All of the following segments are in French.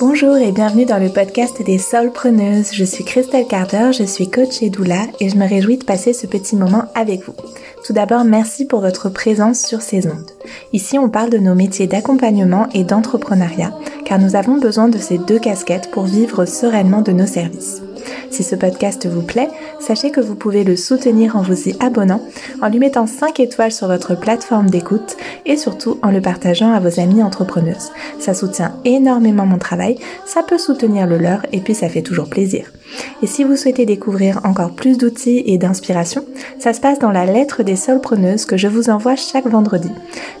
Bonjour et bienvenue dans le podcast des Soulpreneuses. Je suis Christelle Carter, je suis coach et doula et je me réjouis de passer ce petit moment avec vous. Tout d'abord, merci pour votre présence sur ces ondes. Ici, on parle de nos métiers d'accompagnement et d'entrepreneuriat, car nous avons besoin de ces deux casquettes pour vivre sereinement de nos services. Si ce podcast vous plaît, sachez que vous pouvez le soutenir en vous y abonnant, en lui mettant 5 étoiles sur votre plateforme d'écoute et surtout en le partageant à vos amis entrepreneuses. Ça soutient énormément mon travail, ça peut soutenir le leur et puis ça fait toujours plaisir. Et si vous souhaitez découvrir encore plus d'outils et d'inspiration, ça se passe dans la lettre des solpreneuses que je vous envoie chaque vendredi.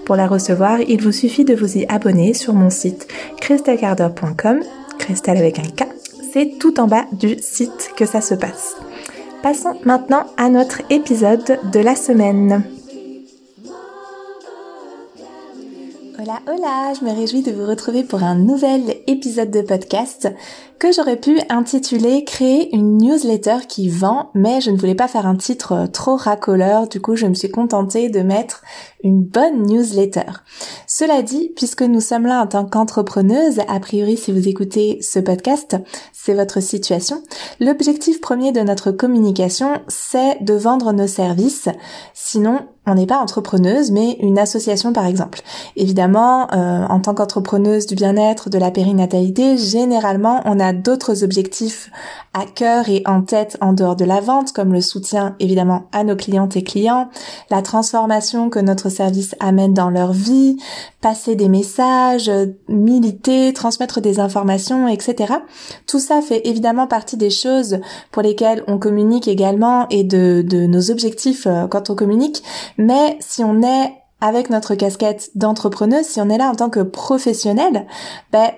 Pour la recevoir, il vous suffit de vous y abonner sur mon site christelcarder.com, Christelle avec un K, c'est tout en bas du site que ça se passe. Passons maintenant à notre épisode de la semaine. Hola, hola, je me réjouis de vous retrouver pour un nouvel épisode de podcast que j'aurais pu intituler Créer une newsletter qui vend, mais je ne voulais pas faire un titre trop racoleur, du coup je me suis contentée de mettre une bonne newsletter. Cela dit, puisque nous sommes là en tant qu'entrepreneuse, a priori si vous écoutez ce podcast, c'est votre situation, l'objectif premier de notre communication, c'est de vendre nos services, sinon on n'est pas entrepreneuse, mais une association par exemple. Évidemment, euh, en tant qu'entrepreneuse du bien-être, de la périnatalité, généralement on a d'autres objectifs à cœur et en tête en dehors de la vente, comme le soutien évidemment à nos clientes et clients, la transformation que notre service amène dans leur vie, passer des messages, militer, transmettre des informations, etc. Tout ça fait évidemment partie des choses pour lesquelles on communique également et de, de nos objectifs euh, quand on communique. Mais si on est avec notre casquette d'entrepreneuse, si on est là en tant que professionnel, ben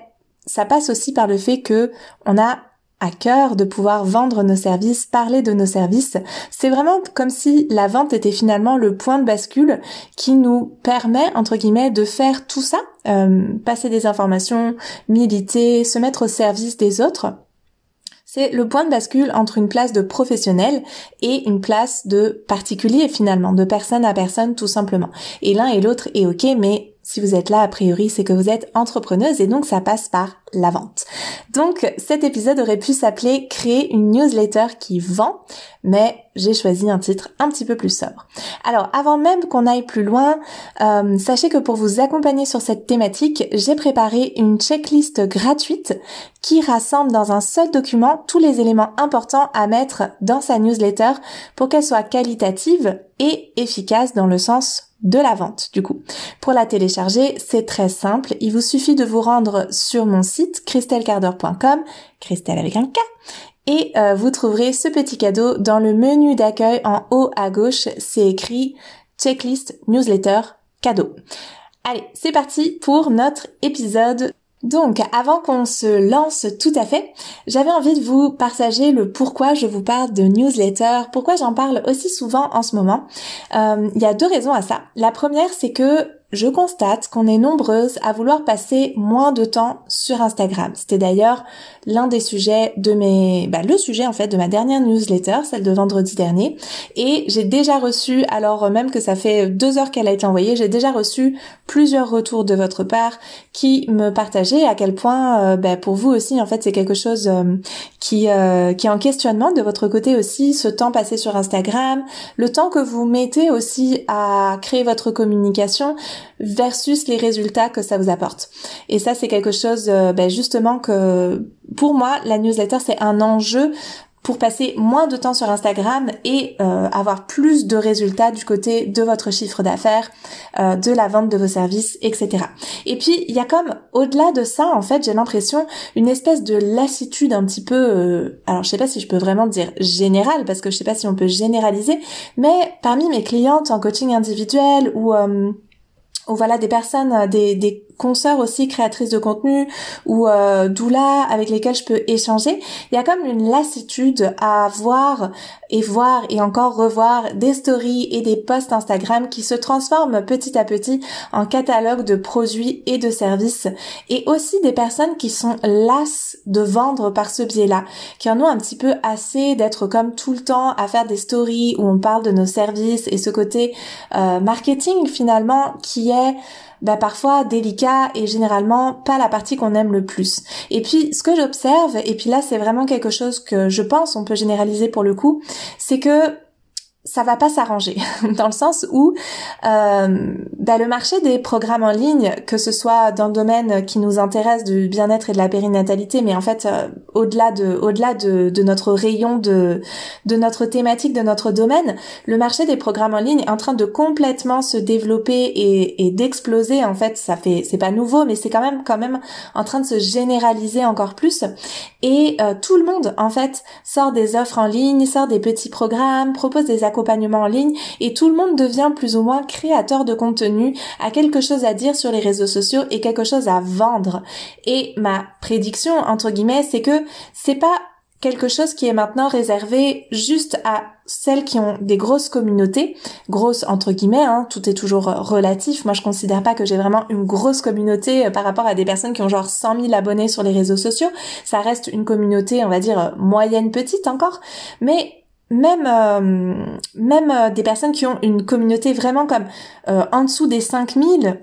ça passe aussi par le fait que on a à cœur de pouvoir vendre nos services, parler de nos services. C'est vraiment comme si la vente était finalement le point de bascule qui nous permet, entre guillemets, de faire tout ça, euh, passer des informations, militer, se mettre au service des autres. C'est le point de bascule entre une place de professionnel et une place de particulier finalement, de personne à personne tout simplement. Et l'un et l'autre est ok, mais si vous êtes là, a priori, c'est que vous êtes entrepreneuse et donc ça passe par la vente. Donc cet épisode aurait pu s'appeler Créer une newsletter qui vend, mais j'ai choisi un titre un petit peu plus sobre. Alors avant même qu'on aille plus loin, euh, sachez que pour vous accompagner sur cette thématique, j'ai préparé une checklist gratuite qui rassemble dans un seul document tous les éléments importants à mettre dans sa newsletter pour qu'elle soit qualitative et efficace dans le sens de la vente du coup. Pour la télécharger, c'est très simple, il vous suffit de vous rendre sur mon site christelcarder.com, Christelle avec un K, et euh, vous trouverez ce petit cadeau dans le menu d'accueil en haut à gauche, c'est écrit checklist newsletter cadeau. Allez, c'est parti pour notre épisode donc, avant qu'on se lance tout à fait, j'avais envie de vous partager le pourquoi je vous parle de newsletter, pourquoi j'en parle aussi souvent en ce moment. Euh, il y a deux raisons à ça. La première, c'est que je constate qu'on est nombreuses à vouloir passer moins de temps sur Instagram. C'était d'ailleurs l'un des sujets de mes, bah, le sujet en fait de ma dernière newsletter, celle de vendredi dernier. Et j'ai déjà reçu, alors même que ça fait deux heures qu'elle a été envoyée, j'ai déjà reçu plusieurs retours de votre part qui me partageaient à quel point, euh, bah, pour vous aussi en fait, c'est quelque chose euh, qui euh, qui est en questionnement de votre côté aussi, ce temps passé sur Instagram, le temps que vous mettez aussi à créer votre communication versus les résultats que ça vous apporte. Et ça, c'est quelque chose, euh, ben, justement, que pour moi, la newsletter, c'est un enjeu pour passer moins de temps sur Instagram et euh, avoir plus de résultats du côté de votre chiffre d'affaires, euh, de la vente de vos services, etc. Et puis il y a comme au-delà de ça, en fait, j'ai l'impression une espèce de lassitude un petit peu. alors je sais pas si je peux vraiment dire générale parce que je sais pas si on peut généraliser, mais parmi mes clientes en coaching individuel ou voilà des personnes, euh, des consoeurs aussi créatrices de contenu ou euh, doula avec lesquelles je peux échanger, il y a comme une lassitude à voir et voir et encore revoir des stories et des posts Instagram qui se transforment petit à petit en catalogue de produits et de services. Et aussi des personnes qui sont lasses de vendre par ce biais-là, qui en ont un petit peu assez d'être comme tout le temps à faire des stories où on parle de nos services et ce côté euh, marketing finalement qui est bah, parfois délicat et généralement pas la partie qu'on aime le plus. Et puis ce que j'observe, et puis là c'est vraiment quelque chose que je pense on peut généraliser pour le coup, c'est que ça va pas s'arranger dans le sens où euh, bah, le marché des programmes en ligne, que ce soit dans le domaine qui nous intéresse du bien-être et de la périnatalité, mais en fait euh, au-delà de au-delà de, de, notre rayon de de notre thématique de notre domaine, le marché des programmes en ligne est en train de complètement se développer et, et d'exploser. En fait, ça fait c'est pas nouveau, mais c'est quand même quand même en train de se généraliser encore plus. Et euh, tout le monde en fait sort des offres en ligne, sort des petits programmes, propose des en ligne et tout le monde devient plus ou moins créateur de contenu, a quelque chose à dire sur les réseaux sociaux et quelque chose à vendre. Et ma prédiction, entre guillemets, c'est que c'est pas quelque chose qui est maintenant réservé juste à celles qui ont des grosses communautés, grosses entre guillemets, hein, tout est toujours relatif. Moi, je considère pas que j'ai vraiment une grosse communauté euh, par rapport à des personnes qui ont genre 100 000 abonnés sur les réseaux sociaux. Ça reste une communauté, on va dire, moyenne petite encore. Mais même euh, même euh, des personnes qui ont une communauté vraiment comme euh, en dessous des 5000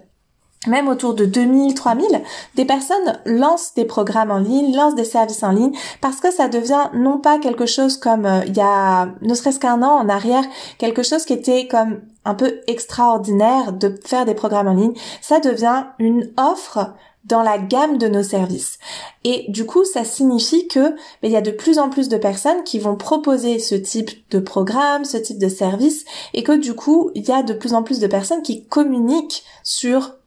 même autour de 2000, 3000, des personnes lancent des programmes en ligne, lancent des services en ligne, parce que ça devient non pas quelque chose comme il y a ne serait-ce qu'un an en arrière, quelque chose qui était comme un peu extraordinaire de faire des programmes en ligne, ça devient une offre dans la gamme de nos services. Et du coup, ça signifie que ben, il y a de plus en plus de personnes qui vont proposer ce type de programme, ce type de service, et que du coup, il y a de plus en plus de personnes qui communiquent sur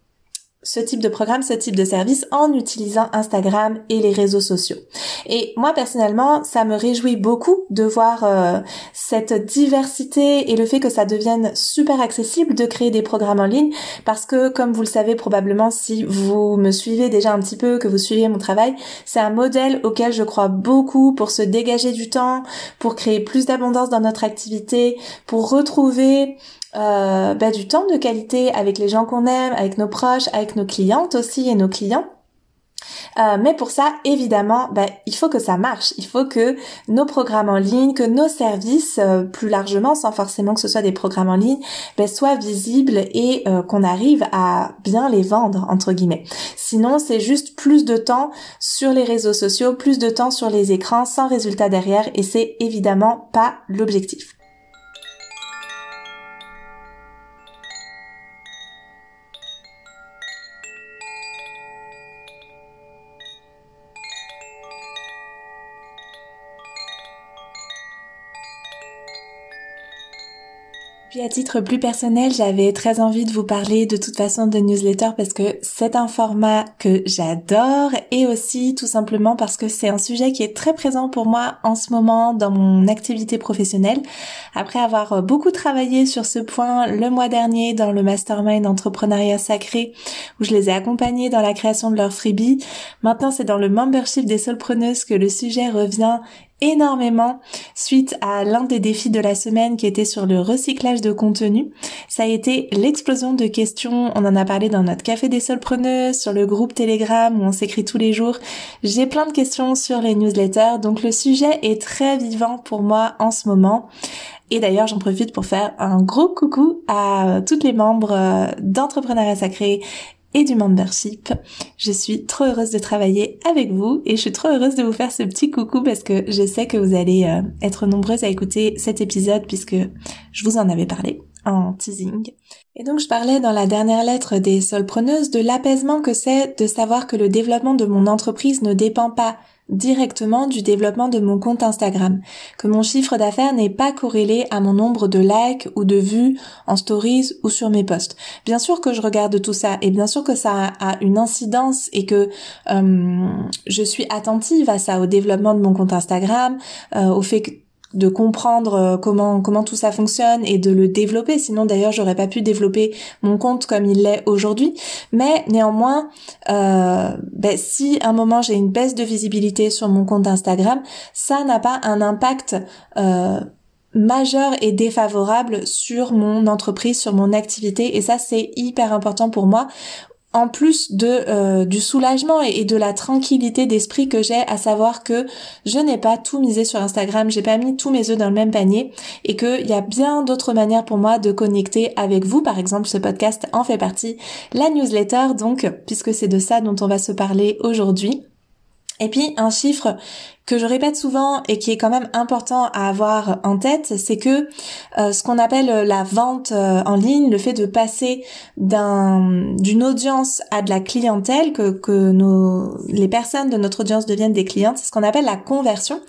ce type de programme, ce type de service en utilisant Instagram et les réseaux sociaux. Et moi personnellement, ça me réjouit beaucoup de voir euh, cette diversité et le fait que ça devienne super accessible de créer des programmes en ligne parce que comme vous le savez probablement si vous me suivez déjà un petit peu, que vous suivez mon travail, c'est un modèle auquel je crois beaucoup pour se dégager du temps, pour créer plus d'abondance dans notre activité, pour retrouver euh, bah, du temps de qualité avec les gens qu'on aime, avec nos proches, avec nos clientes aussi et nos clients. Euh, mais pour ça, évidemment, bah, il faut que ça marche. Il faut que nos programmes en ligne, que nos services, euh, plus largement, sans forcément que ce soit des programmes en ligne, bah, soient visibles et euh, qu'on arrive à bien les vendre, entre guillemets. Sinon, c'est juste plus de temps sur les réseaux sociaux, plus de temps sur les écrans, sans résultat derrière, et c'est évidemment pas l'objectif. À titre plus personnel, j'avais très envie de vous parler de toute façon de newsletter parce que c'est un format que j'adore et aussi tout simplement parce que c'est un sujet qui est très présent pour moi en ce moment dans mon activité professionnelle. Après avoir beaucoup travaillé sur ce point le mois dernier dans le mastermind entrepreneuriat sacré où je les ai accompagnés dans la création de leur freebie, maintenant c'est dans le membership des solpreneuses que le sujet revient énormément suite à l'un des défis de la semaine qui était sur le recyclage de contenu. Ça a été l'explosion de questions. On en a parlé dans notre café des solpreneuses, sur le groupe Telegram où on s'écrit tous les jours. J'ai plein de questions sur les newsletters. Donc le sujet est très vivant pour moi en ce moment. Et d'ailleurs, j'en profite pour faire un gros coucou à toutes les membres euh, d'Entrepreneuriat Sacré et du membership. Je suis trop heureuse de travailler avec vous et je suis trop heureuse de vous faire ce petit coucou parce que je sais que vous allez euh, être nombreuses à écouter cet épisode puisque je vous en avais parlé en teasing. Et donc je parlais dans la dernière lettre des solpreneuses de l'apaisement que c'est de savoir que le développement de mon entreprise ne dépend pas directement du développement de mon compte Instagram, que mon chiffre d'affaires n'est pas corrélé à mon nombre de likes ou de vues en stories ou sur mes posts. Bien sûr que je regarde tout ça et bien sûr que ça a une incidence et que euh, je suis attentive à ça, au développement de mon compte Instagram, euh, au fait que de comprendre euh, comment comment tout ça fonctionne et de le développer. Sinon d'ailleurs j'aurais pas pu développer mon compte comme il l'est aujourd'hui. Mais néanmoins, euh, ben, si à un moment j'ai une baisse de visibilité sur mon compte Instagram, ça n'a pas un impact euh, majeur et défavorable sur mon entreprise, sur mon activité et ça c'est hyper important pour moi en plus de euh, du soulagement et, de la tranquillité d'esprit que j'ai à savoir que je n'ai pas tout misé sur Instagram, j'ai pas mis tous mes œufs dans le même panier et qu'il y a bien d'autres manières pour moi de connecter avec vous. Par exemple, ce podcast en fait partie, la newsletter donc puisque c'est de ça dont on va se parler aujourd'hui. Et puis un chiffre que je répète souvent et qui est quand même important à avoir en tête, c'est que euh, ce qu'on appelle la vente euh, en ligne, le fait de passer d'un d'une audience à de la clientèle, que, que nos les personnes de notre audience deviennent des clientes, c'est ce qu'on appelle la conversion.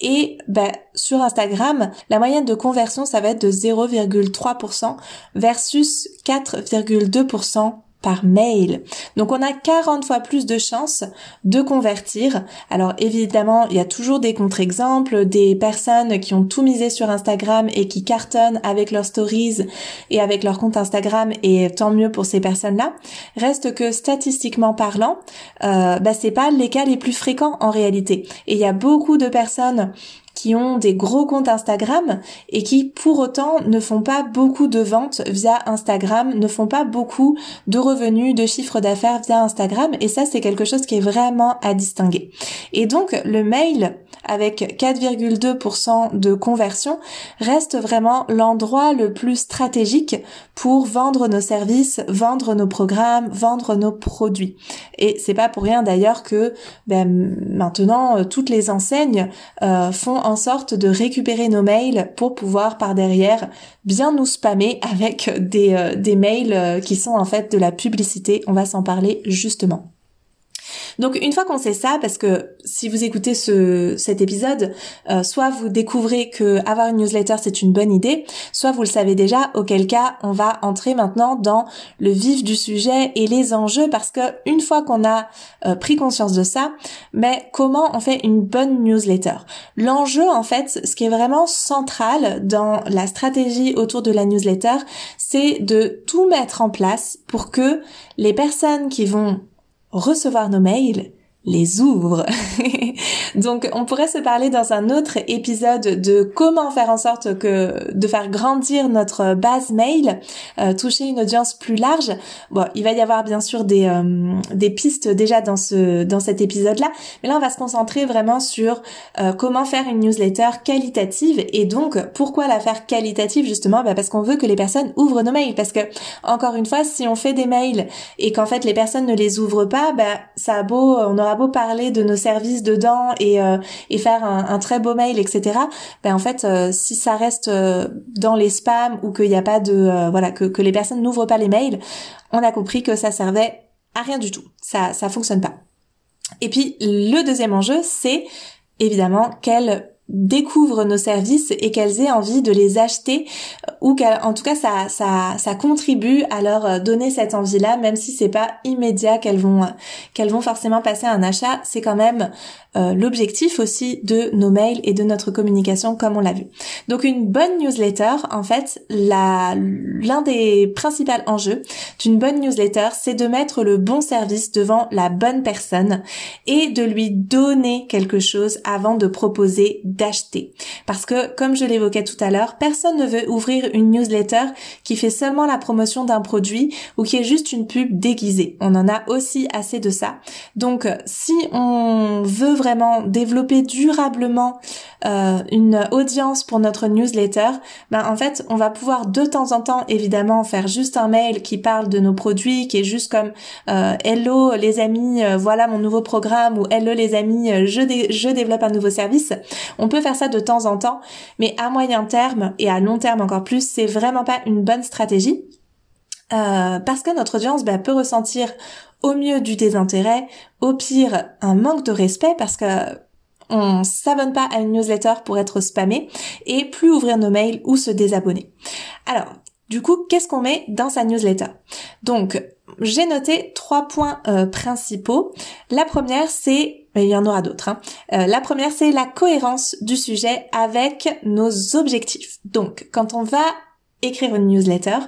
Et ben, sur Instagram, la moyenne de conversion, ça va être de 0,3% versus 4,2% par mail. Donc on a 40 fois plus de chances de convertir. Alors évidemment, il y a toujours des contre-exemples, des personnes qui ont tout misé sur Instagram et qui cartonnent avec leurs stories et avec leur compte Instagram et tant mieux pour ces personnes-là. Reste que statistiquement parlant, euh, bah, c'est pas les cas les plus fréquents en réalité. Et il y a beaucoup de personnes qui ont des gros comptes Instagram et qui pour autant ne font pas beaucoup de ventes via Instagram, ne font pas beaucoup de revenus, de chiffres d'affaires via Instagram et ça c'est quelque chose qui est vraiment à distinguer. Et donc le mail avec 4,2% de conversion reste vraiment l'endroit le plus stratégique pour vendre nos services, vendre nos programmes, vendre nos produits. Et c'est pas pour rien d'ailleurs que ben, maintenant toutes les enseignes euh, font en sorte de récupérer nos mails pour pouvoir par derrière bien nous spammer avec des, euh, des mails euh, qui sont en fait de la publicité. On va s'en parler justement. Donc une fois qu'on sait ça, parce que si vous écoutez ce, cet épisode, euh, soit vous découvrez que avoir une newsletter c'est une bonne idée, soit vous le savez déjà, auquel cas on va entrer maintenant dans le vif du sujet et les enjeux, parce que une fois qu'on a euh, pris conscience de ça, mais comment on fait une bonne newsletter? L'enjeu en fait, ce qui est vraiment central dans la stratégie autour de la newsletter, c'est de tout mettre en place pour que les personnes qui vont recevoir nos mails les ouvre. Donc on pourrait se parler dans un autre épisode de comment faire en sorte que de faire grandir notre base mail, euh, toucher une audience plus large. Bon, il va y avoir bien sûr des euh, des pistes déjà dans ce dans cet épisode-là, mais là on va se concentrer vraiment sur euh, comment faire une newsletter qualitative et donc pourquoi la faire qualitative justement? Bah parce qu'on veut que les personnes ouvrent nos mails parce que encore une fois si on fait des mails et qu'en fait les personnes ne les ouvrent pas, bah ça a beau on aura parler de nos services dedans et, euh, faire un, très beau mail, etc. Ben en fait, euh, si ça reste euh, dans les spams ou qu'il n'y a pas de voilà que, que les personnes n'ouvrent pas les mails, on a compris que ça servait à rien du tout. Ça ça fonctionne pas. Et puis le deuxième enjeu, c'est évidemment quelle découvrent nos services et qu'elles aient envie de les acheter ou qu'en tout cas ça, ça, ça contribue à leur euh, donner cette envie-là, même si c'est pas immédiat qu'elles vont qu'elles vont forcément passer un achat, c'est quand même euh, l'objectif aussi de nos mails et de notre communication comme on l'a vu. Donc une bonne newsletter, en fait, l'un des principaux enjeux d'une bonne newsletter, c'est de mettre le bon service devant la bonne personne et de lui donner quelque chose avant de proposer d'acheter. Parce que, comme je l'évoquais tout à l'heure, personne ne veut ouvrir une newsletter qui fait seulement la promotion d'un produit ou qui est juste une pub déguisée. On en a aussi assez de ça. Donc, si on veut vraiment développer durablement euh, une audience pour notre newsletter, ben en fait, on va pouvoir de temps en temps, évidemment, faire juste un mail qui parle de nos produits, qui est juste comme euh, Hello les amis, euh, voilà mon nouveau programme ou Hello les amis, je, je développe un nouveau service. Peut faire ça de temps en temps, mais à moyen terme et à long terme encore plus, c'est vraiment pas une bonne stratégie. Euh, parce que notre audience bah, peut ressentir au mieux du désintérêt, au pire un manque de respect parce que on s'abonne pas à une newsletter pour être spammé et plus ouvrir nos mails ou se désabonner. Alors, du coup, qu'est-ce qu'on met dans sa newsletter? Donc, j'ai noté trois points euh, principaux. La première, c'est mais il y en aura d'autres. Hein. Euh, la première, c'est la cohérence du sujet avec nos objectifs. Donc, quand on va écrire une newsletter,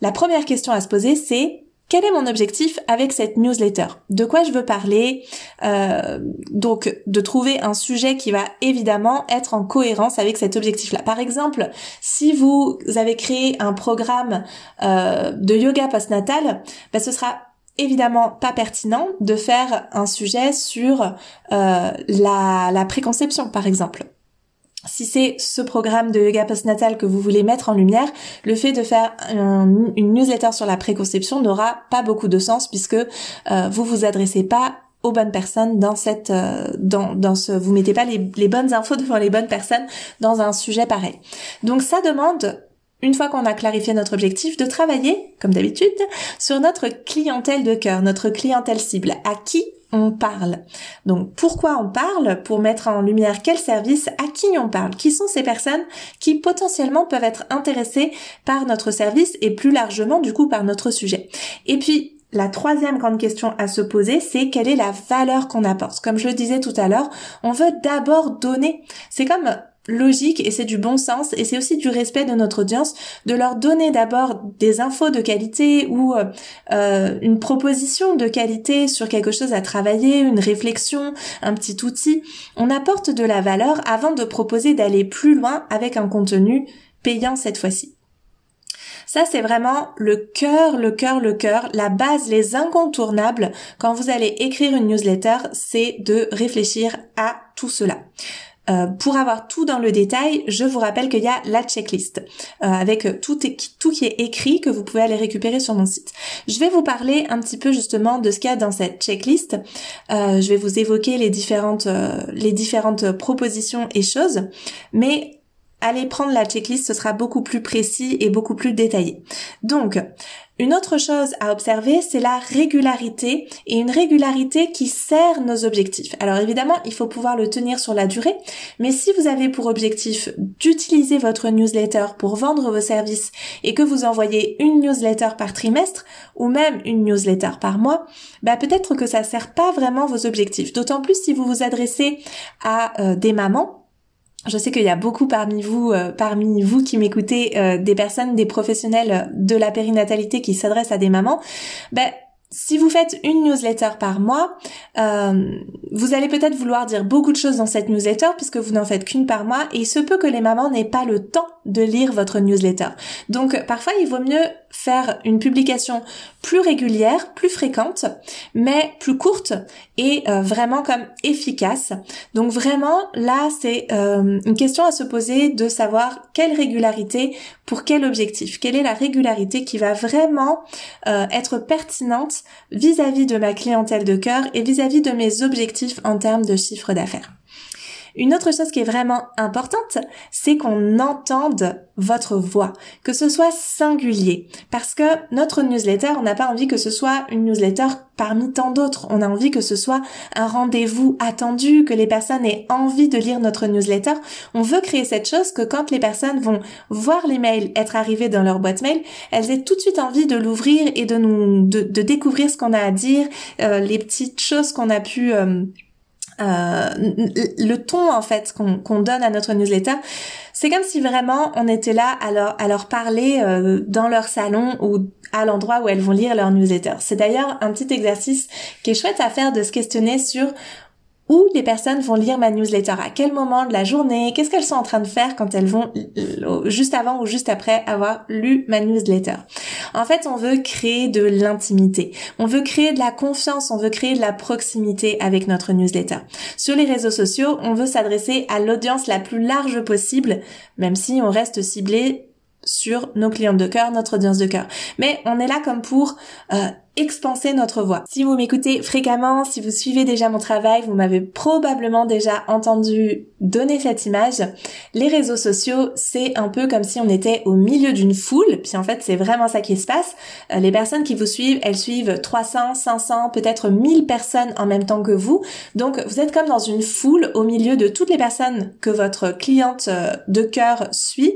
la première question à se poser, c'est quel est mon objectif avec cette newsletter? De quoi je veux parler euh, Donc, de trouver un sujet qui va évidemment être en cohérence avec cet objectif-là. Par exemple, si vous avez créé un programme euh, de yoga postnatal, ben ce sera évidemment pas pertinent de faire un sujet sur euh, la, la préconception, par exemple. Si c'est ce programme de yoga postnatal que vous voulez mettre en lumière, le fait de faire une newsletter sur la préconception n'aura pas beaucoup de sens puisque euh, vous vous adressez pas aux bonnes personnes dans cette euh, dans dans ce vous mettez pas les, les bonnes infos devant les bonnes personnes dans un sujet pareil. Donc ça demande une fois qu'on a clarifié notre objectif, de travailler, comme d'habitude, sur notre clientèle de cœur, notre clientèle cible, à qui on parle? Donc pourquoi on parle? Pour mettre en lumière quel service, à qui on parle? Qui sont ces personnes qui potentiellement peuvent être intéressées par notre service et plus largement du coup par notre sujet? Et puis la troisième grande question à se poser, c'est quelle est la valeur qu'on apporte? Comme je le disais tout à l'heure, on veut d'abord donner. C'est comme logique et c'est du bon sens et c'est aussi du respect de notre audience de leur donner d'abord des infos de qualité ou euh, euh, une proposition de qualité sur quelque chose à travailler, une réflexion, un petit outil. On apporte de la valeur avant de proposer d'aller plus loin avec un contenu payant cette fois-ci. Ça, c'est vraiment le cœur, le cœur, le cœur, la base, les incontournables quand vous allez écrire une newsletter, c'est de réfléchir à tout cela. Euh, pour avoir tout dans le détail, je vous rappelle qu'il y a la checklist euh, avec tout, tout qui est écrit que vous pouvez aller récupérer sur mon site. Je vais vous parler un petit peu justement de ce qu'il y a dans cette checklist. Euh, je vais vous évoquer les différentes les différentes propositions et choses, mais allez prendre la checklist, ce sera beaucoup plus précis et beaucoup plus détaillé. Donc, une autre chose à observer, c'est la régularité et une régularité qui sert nos objectifs. Alors évidemment, il faut pouvoir le tenir sur la durée, mais si vous avez pour objectif d'utiliser votre newsletter pour vendre vos services et que vous envoyez une newsletter par trimestre ou même une newsletter par mois, bah peut-être que ça sert pas vraiment vos objectifs. D'autant plus si vous vous adressez à euh, des mamans je sais qu'il y a beaucoup parmi vous, euh, parmi vous qui m'écoutez, euh, des personnes, des professionnels de la périnatalité qui s'adressent à des mamans. Ben, si vous faites une newsletter par mois, euh, vous allez peut-être vouloir dire beaucoup de choses dans cette newsletter puisque vous n'en faites qu'une par mois et il se peut que les mamans n'aient pas le temps de lire votre newsletter. Donc parfois il vaut mieux faire une publication plus régulière, plus fréquente, mais plus courte et euh, vraiment comme efficace. Donc vraiment là c'est euh, une question à se poser de savoir quelle régularité pour quel objectif, quelle est la régularité qui va vraiment euh, être pertinente vis-à-vis de ma clientèle de cœur et vis à -vis de mes objectifs en termes de chiffre d'affaires. Une autre chose qui est vraiment importante, c'est qu'on entende votre voix, que ce soit singulier. Parce que notre newsletter, on n'a pas envie que ce soit une newsletter parmi tant d'autres. On a envie que ce soit un rendez-vous attendu, que les personnes aient envie de lire notre newsletter. On veut créer cette chose que quand les personnes vont voir les mails être arrivés dans leur boîte mail, elles aient tout de suite envie de l'ouvrir et de nous découvrir ce qu'on a à dire, euh, les petites choses qu'on a pu euh, euh, le ton en fait qu'on donne à notre newsletter, c'est comme si vraiment on était là à leur, à leur parler euh, dans leur salon ou à l'endroit où elles vont lire leur newsletter. C'est d'ailleurs un petit exercice qui est chouette à faire de se questionner sur où les personnes vont lire ma newsletter, à quel moment de la journée, qu'est-ce qu'elles sont en train de faire quand elles vont juste avant ou juste après avoir lu ma newsletter. En fait, on veut créer de l'intimité, on veut créer de la confiance, on veut créer de la proximité avec notre newsletter. Sur les réseaux sociaux, on veut s'adresser à l'audience la plus large possible, même si on reste ciblé sur nos clients de cœur, notre audience de cœur. Mais on est là comme pour euh, expanser notre voix. Si vous m'écoutez fréquemment, si vous suivez déjà mon travail, vous m'avez probablement déjà entendu donner cette image. Les réseaux sociaux, c'est un peu comme si on était au milieu d'une foule, puis en fait c'est vraiment ça qui se passe. Euh, les personnes qui vous suivent, elles suivent 300, 500, peut-être 1000 personnes en même temps que vous. Donc vous êtes comme dans une foule au milieu de toutes les personnes que votre cliente euh, de cœur suit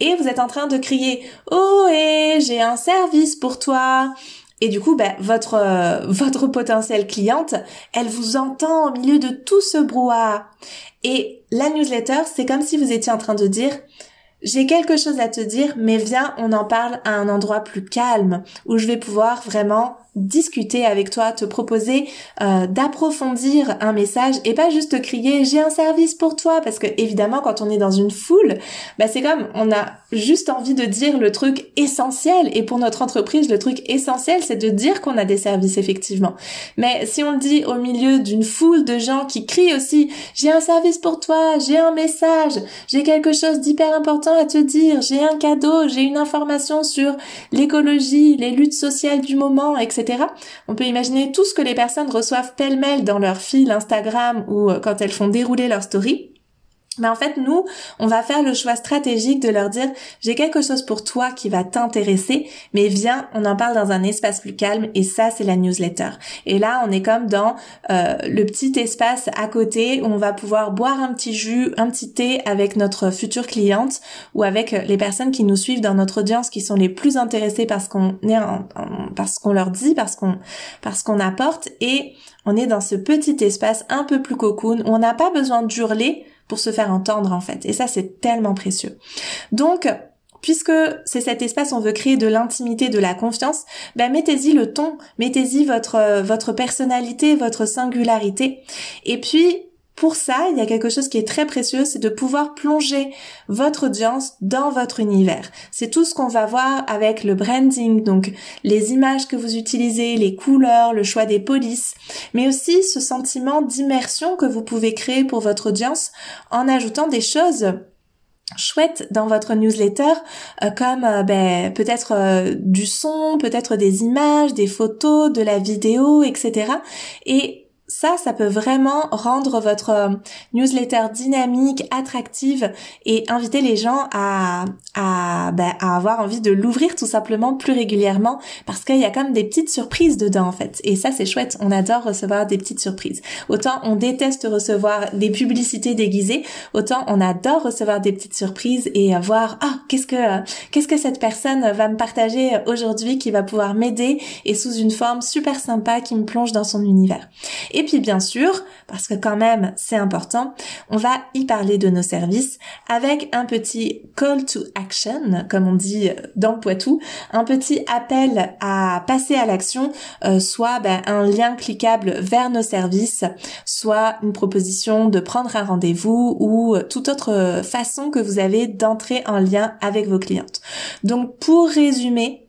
et vous êtes en train de crier « Oh, et j'ai un service pour toi !» Et du coup, ben, votre euh, votre potentielle cliente, elle vous entend au milieu de tout ce brouhaha. Et la newsletter, c'est comme si vous étiez en train de dire j'ai quelque chose à te dire, mais viens, on en parle à un endroit plus calme, où je vais pouvoir vraiment discuter avec toi, te proposer euh, d'approfondir un message et pas juste te crier j'ai un service pour toi parce que évidemment quand on est dans une foule, bah c'est comme on a juste envie de dire le truc essentiel et pour notre entreprise le truc essentiel c'est de dire qu'on a des services effectivement. Mais si on le dit au milieu d'une foule de gens qui crient aussi j'ai un service pour toi, j'ai un message, j'ai quelque chose d'hyper important à te dire, j'ai un cadeau, j'ai une information sur l'écologie, les luttes sociales du moment, etc. On peut imaginer tout ce que les personnes reçoivent pêle-mêle dans leur fil Instagram ou euh, quand elles font dérouler leur story. Mais en fait, nous, on va faire le choix stratégique de leur dire, j'ai quelque chose pour toi qui va t'intéresser, mais viens, on en parle dans un espace plus calme, et ça, c'est la newsletter. Et là, on est comme dans euh, le petit espace à côté où on va pouvoir boire un petit jus, un petit thé avec notre future cliente ou avec les personnes qui nous suivent dans notre audience qui sont les plus intéressées parce qu'on est parce qu'on leur dit, parce qu'on parce qu'on apporte, et on est dans ce petit espace un peu plus cocoon où on n'a pas besoin d'hurler pour se faire entendre en fait. Et ça, c'est tellement précieux. Donc, puisque c'est cet espace on veut créer de l'intimité, de la confiance, ben mettez-y le ton, mettez-y votre votre personnalité, votre singularité. Et puis pour ça, il y a quelque chose qui est très précieux, c'est de pouvoir plonger votre audience dans votre univers. C'est tout ce qu'on va voir avec le branding, donc les images que vous utilisez, les couleurs, le choix des polices, mais aussi ce sentiment d'immersion que vous pouvez créer pour votre audience en ajoutant des choses chouettes dans votre newsletter euh, comme euh, ben, peut-être euh, du son, peut-être des images, des photos, de la vidéo, etc. Et ça, ça peut vraiment rendre votre euh, newsletter dynamique, attractive et inviter les gens à, à, ben, à avoir envie de l'ouvrir tout simplement plus régulièrement parce qu'il y a comme des petites surprises dedans en fait. Et ça, c'est chouette. On adore recevoir des petites surprises. Autant on déteste recevoir des publicités déguisées, autant on adore recevoir des petites surprises et voir ah qu'est-ce que qu'est-ce que cette personne va me partager aujourd'hui qui va pouvoir m'aider et sous une forme super sympa qui me plonge dans son univers. Puis bien sûr, parce que quand même c'est important, on va y parler de nos services avec un petit call to action, comme on dit dans le Poitou, un petit appel à passer à l'action, euh, soit ben, un lien cliquable vers nos services, soit une proposition de prendre un rendez-vous ou toute autre façon que vous avez d'entrer en lien avec vos clientes. Donc pour résumer,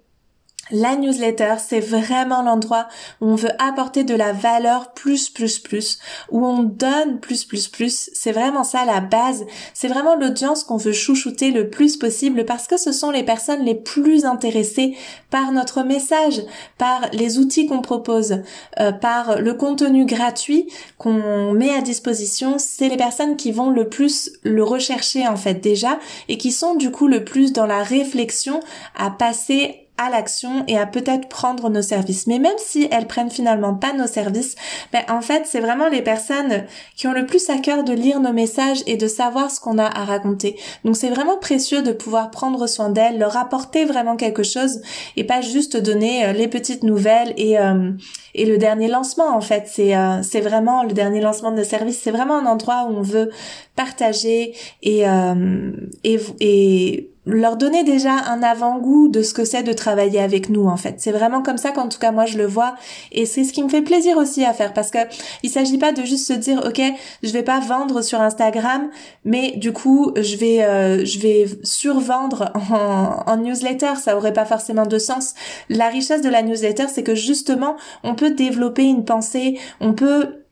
la newsletter, c'est vraiment l'endroit où on veut apporter de la valeur plus, plus, plus, où on donne plus, plus, plus. C'est vraiment ça la base. C'est vraiment l'audience qu'on veut chouchouter le plus possible parce que ce sont les personnes les plus intéressées par notre message, par les outils qu'on propose, euh, par le contenu gratuit qu'on met à disposition. C'est les personnes qui vont le plus le rechercher en fait déjà et qui sont du coup le plus dans la réflexion à passer à l'action et à peut-être prendre nos services. Mais même si elles prennent finalement pas nos services, ben en fait c'est vraiment les personnes qui ont le plus à cœur de lire nos messages et de savoir ce qu'on a à raconter. Donc c'est vraiment précieux de pouvoir prendre soin d'elles, leur apporter vraiment quelque chose et pas juste donner euh, les petites nouvelles et euh, et le dernier lancement en fait. C'est euh, c'est vraiment le dernier lancement de nos services. C'est vraiment un endroit où on veut partager et et, et leur donner déjà un avant-goût de ce que c'est de travailler avec nous en fait. C'est vraiment comme ça qu'en tout cas moi je le vois et c'est ce qui me fait plaisir aussi à faire parce que il s'agit pas de juste se dire OK, je vais pas vendre sur Instagram mais du coup, je vais euh, je vais survendre en, en newsletter, ça aurait pas forcément de sens. La richesse de la newsletter, c'est que justement, on peut développer une pensée, on peut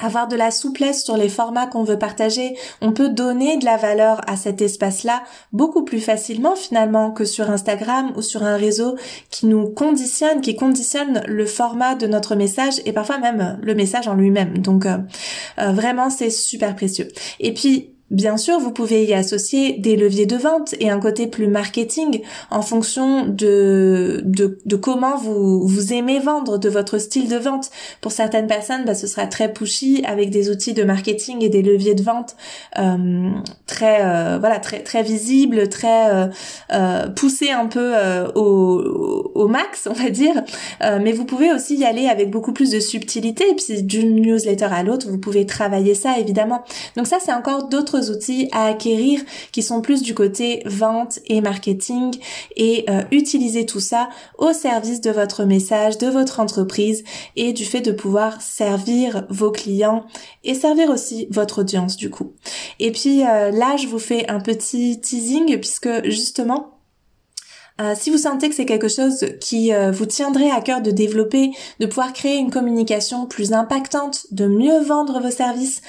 avoir de la souplesse sur les formats qu'on veut partager. On peut donner de la valeur à cet espace-là beaucoup plus facilement finalement que sur Instagram ou sur un réseau qui nous conditionne, qui conditionne le format de notre message et parfois même le message en lui-même. Donc euh, euh, vraiment c'est super précieux. Et puis Bien sûr, vous pouvez y associer des leviers de vente et un côté plus marketing en fonction de, de, de, comment vous, vous aimez vendre, de votre style de vente. Pour certaines personnes, bah, ce sera très pushy avec des outils de marketing et des leviers de vente euh, très euh, voilà très très visibles, très euh, euh poussés un peu euh, au, au max, on va dire. mais vous pouvez aussi y aller avec beaucoup plus de subtilité. Et puis d'une newsletter à l'autre, vous pouvez travailler ça évidemment. Donc ça, c'est encore d'autres outils à acquérir qui sont plus du côté vente et marketing et euh, utiliser tout ça au service de votre message, de votre entreprise et du fait de pouvoir servir vos clients et servir aussi votre audience du coup. Et puis euh, là, je vous fais un petit teasing puisque justement, euh, si vous sentez que c'est quelque chose qui euh, vous tiendrait à cœur de développer, de pouvoir créer une communication plus impactante, de mieux vendre vos services,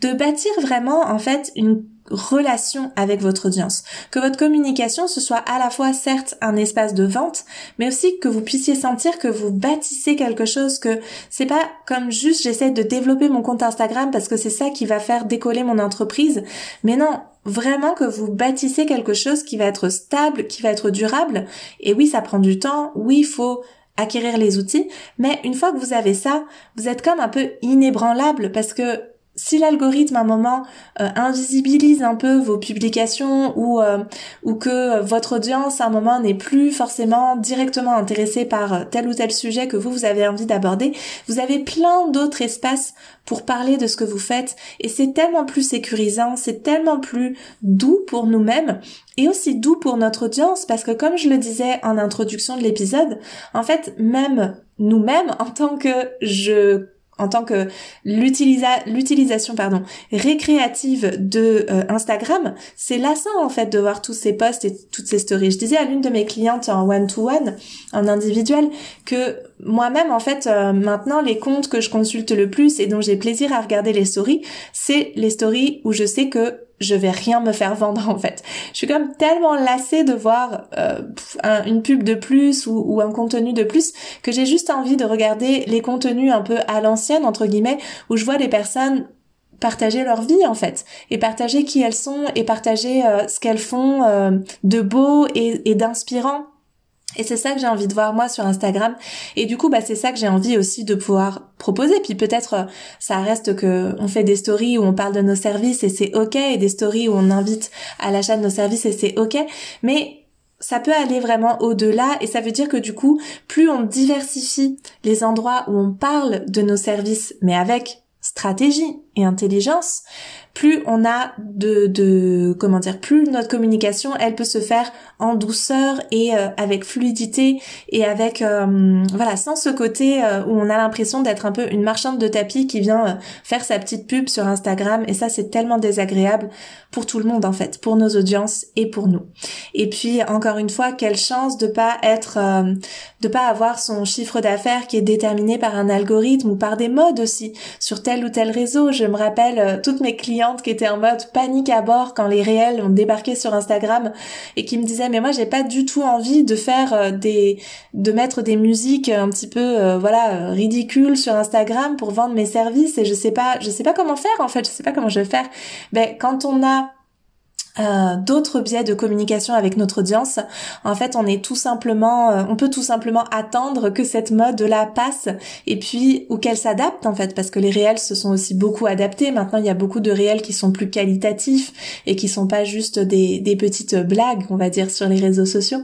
de bâtir vraiment en fait une relation avec votre audience. Que votre communication, ce soit à la fois certes un espace de vente, mais aussi que vous puissiez sentir que vous bâtissez quelque chose, que c'est pas comme juste j'essaie de développer mon compte Instagram parce que c'est ça qui va faire décoller mon entreprise, mais non, vraiment que vous bâtissez quelque chose qui va être stable, qui va être durable. Et oui, ça prend du temps. Oui, il faut acquérir les outils. Mais une fois que vous avez ça, vous êtes comme un peu inébranlable parce que si l'algorithme à un moment euh, invisibilise un peu vos publications ou euh, ou que votre audience à un moment n'est plus forcément directement intéressée par tel ou tel sujet que vous vous avez envie d'aborder, vous avez plein d'autres espaces pour parler de ce que vous faites et c'est tellement plus sécurisant, c'est tellement plus doux pour nous-mêmes et aussi doux pour notre audience parce que comme je le disais en introduction de l'épisode, en fait même nous-mêmes en tant que je en tant que l'utilisation pardon récréative de euh, Instagram, c'est lassant en fait de voir tous ces posts et toutes ces stories. Je disais à l'une de mes clientes en one to one, en individuel, que moi-même en fait euh, maintenant les comptes que je consulte le plus et dont j'ai plaisir à regarder les stories, c'est les stories où je sais que je vais rien me faire vendre en fait. Je suis comme tellement lassée de voir euh, une pub de plus ou, un contenu de plus que j'ai juste envie de regarder les contenus un peu à l'ancienne entre guillemets où je vois les personnes partager leur vie en fait et partager qui elles sont et partager euh, ce qu'elles font euh, de beau et d'inspirant et c'est ça que j'ai envie de voir moi sur Instagram. Et du coup, bah c'est ça que j'ai envie aussi de pouvoir proposer. Puis peut-être euh, ça reste que on fait des stories où on parle de nos services et c'est ok, et des stories où on invite à l'achat de nos services et c'est ok. Mais ça peut aller vraiment au-delà et ça veut dire que du coup, plus on diversifie les endroits où on parle de nos services, mais avec stratégie et intelligence, plus on a de, de comment dire, plus notre communication, elle peut se faire en douceur et euh, avec fluidité et avec euh, voilà sans ce côté euh, où on a l'impression d'être un peu une marchande de tapis qui vient faire sa petite pub sur Instagram et ça c'est tellement désagréable pour tout le monde en fait, pour nos audiences et pour nous. Et puis encore une fois, quelle chance de pas être de pas avoir son chiffre d'affaires qui est déterminé par un algorithme ou par des modes aussi sur tel ou tel réseau. Je me rappelle toutes mes clients qui était en mode panique à bord quand les réels ont débarqué sur Instagram et qui me disait mais moi j'ai pas du tout envie de faire euh, des de mettre des musiques un petit peu euh, voilà ridicules sur Instagram pour vendre mes services et je sais pas je sais pas comment faire en fait je sais pas comment je vais faire ben quand on a euh, d'autres biais de communication avec notre audience. En fait, on est tout simplement, euh, on peut tout simplement attendre que cette mode là passe et puis ou qu'elle s'adapte en fait, parce que les réels se sont aussi beaucoup adaptés. Maintenant, il y a beaucoup de réels qui sont plus qualitatifs et qui sont pas juste des, petites blagues, on va dire, sur les réseaux sociaux.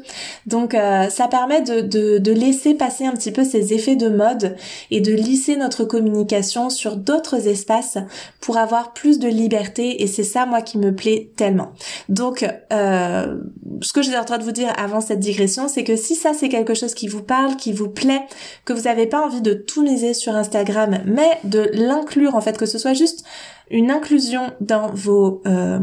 Donc, euh, ça permet de laisser passer un petit peu ces effets de mode et de lisser notre communication sur d'autres espaces pour avoir plus de liberté. Et c'est ça, moi, qui me plaît tellement. Donc, euh, ce que j'étais en train de vous dire avant cette digression, c'est que si ça c'est quelque chose qui vous parle, qui vous plaît, que vous n'avez pas envie de tout miser sur Instagram, mais de l'inclure en fait, que ce soit juste une inclusion dans vos euh,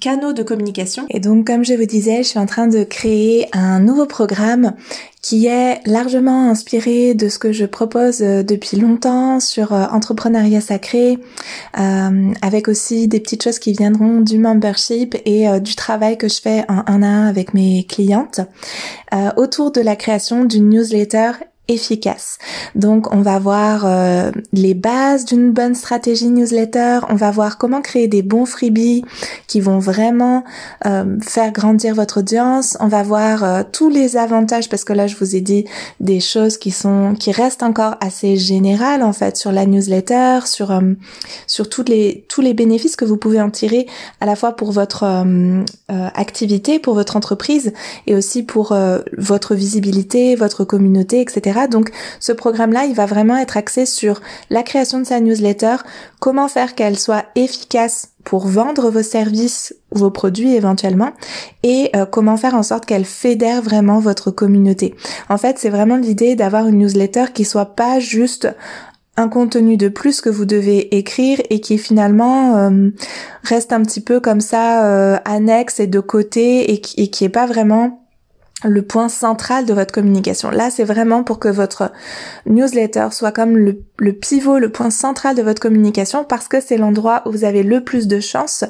canaux de communication. Et donc, comme je vous disais, je suis en train de créer un nouveau programme qui est largement inspiré de ce que je propose euh, depuis longtemps sur euh, entrepreneuriat sacré, avec aussi des petites choses qui viendront du membership et du travail que je fais en un à un avec mes clientes, autour de la création d'une newsletter efficace. Donc on va voir euh, les bases d'une bonne stratégie newsletter, on va voir comment créer des bons freebies qui vont vraiment euh, faire grandir votre audience, on va voir euh, tous les avantages parce que là je vous ai dit des choses qui sont qui restent encore assez générales en fait sur la newsletter, sur sur toutes les tous les bénéfices que vous pouvez en tirer à la fois pour votre activité, pour votre entreprise et aussi pour votre visibilité, votre communauté, etc Donc ce programme-là, il va vraiment être axé sur la création de sa newsletter, comment faire qu'elle soit efficace pour vendre vos services, vos produits éventuellement, et euh, comment faire en sorte qu'elle fédère vraiment votre communauté. En fait, c'est vraiment l'idée d'avoir une newsletter qui soit pas juste un contenu de plus que vous devez écrire et qui finalement euh, reste un petit peu comme ça euh, annexe et de côté et qui, et qui est pas vraiment le point central de votre communication. Là, c'est vraiment pour que votre newsletter soit comme le, pivot, le point central de votre communication parce que c'est l'endroit où vous avez le plus de chances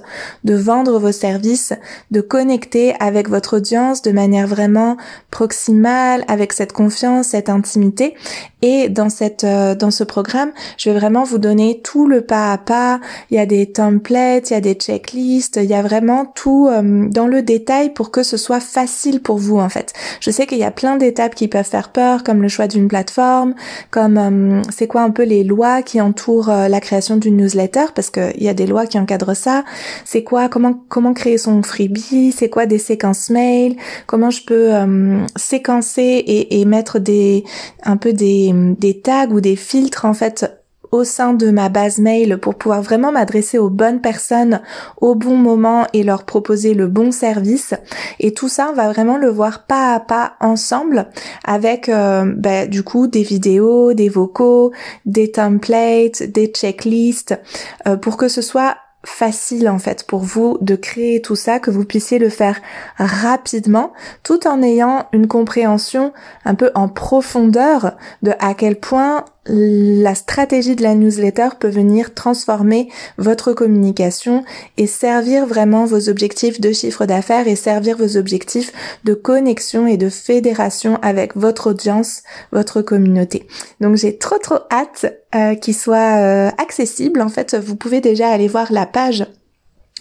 de vendre vos services, de connecter avec votre audience de manière vraiment proximale, avec cette confiance, cette intimité. Et dans cette, euh, dans ce programme, je vais vraiment vous donner tout le pas à pas. Il y a des templates, il y a des checklists, il y a vraiment tout euh, dans le détail pour que ce soit facile pour vous, en fait je sais qu'il y a plein d'étapes qui peuvent faire peur, comme le choix d'une plateforme, comme euh, c'est quoi un peu les lois qui entourent euh, la création d'une newsletter, parce qu'il y a des lois qui encadrent ça. C'est quoi, comment comment créer son freebie, c'est quoi des séquences mail, comment je peux euh, séquencer et, et mettre des un peu des, des tags ou des filtres en fait au sein de ma base mail pour pouvoir vraiment m'adresser aux bonnes personnes au bon moment et leur proposer le bon service. Et tout ça, on va vraiment le voir pas à pas ensemble avec euh, bah, du coup des vidéos, des vocaux, des templates, des checklists euh, pour que ce soit facile en fait pour vous de créer tout ça, que vous puissiez le faire rapidement tout en ayant une compréhension un peu en profondeur de à quel point la stratégie de la newsletter peut venir transformer votre communication et servir vraiment vos objectifs de chiffre d'affaires et servir vos objectifs de connexion et de fédération avec votre audience, votre communauté. Donc j'ai trop trop hâte euh, qu'il soit euh, accessible. En fait, vous pouvez déjà aller voir la page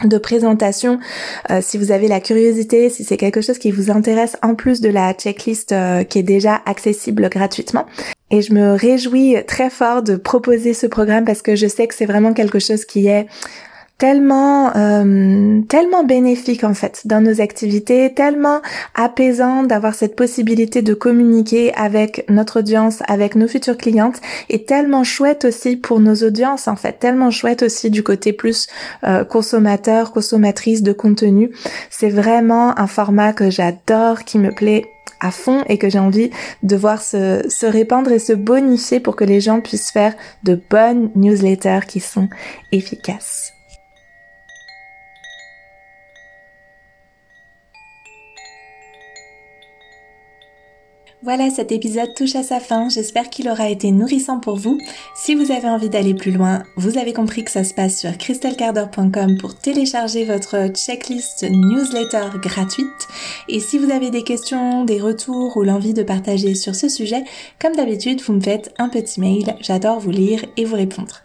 de présentation euh, si vous avez la curiosité, si c'est quelque chose qui vous intéresse en plus de la checklist euh, qui est déjà accessible gratuitement. Et je me réjouis très fort de proposer ce programme parce que je sais que c'est vraiment quelque chose qui est tellement euh, tellement bénéfique en fait dans nos activités, tellement apaisant d'avoir cette possibilité de communiquer avec notre audience, avec nos futures clientes et tellement chouette aussi pour nos audiences en fait, tellement chouette aussi du côté plus euh, consommateur, consommatrice de contenu. C'est vraiment un format que j'adore, qui me plaît à fond et que j'ai envie de voir se, se répandre et se bonifier pour que les gens puissent faire de bonnes newsletters qui sont efficaces. Voilà, cet épisode touche à sa fin. J'espère qu'il aura été nourrissant pour vous. Si vous avez envie d'aller plus loin, vous avez compris que ça se passe sur crystalcarder.com pour télécharger votre checklist newsletter gratuite. Et si vous avez des questions, des retours ou l'envie de partager sur ce sujet, comme d'habitude, vous me faites un petit mail. J'adore vous lire et vous répondre.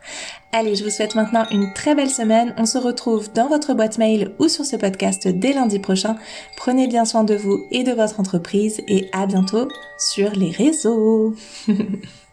Allez, je vous souhaite maintenant une très belle semaine. On se retrouve dans votre boîte mail ou sur ce podcast dès lundi prochain. Prenez bien soin de vous et de votre entreprise et à bientôt sur les réseaux.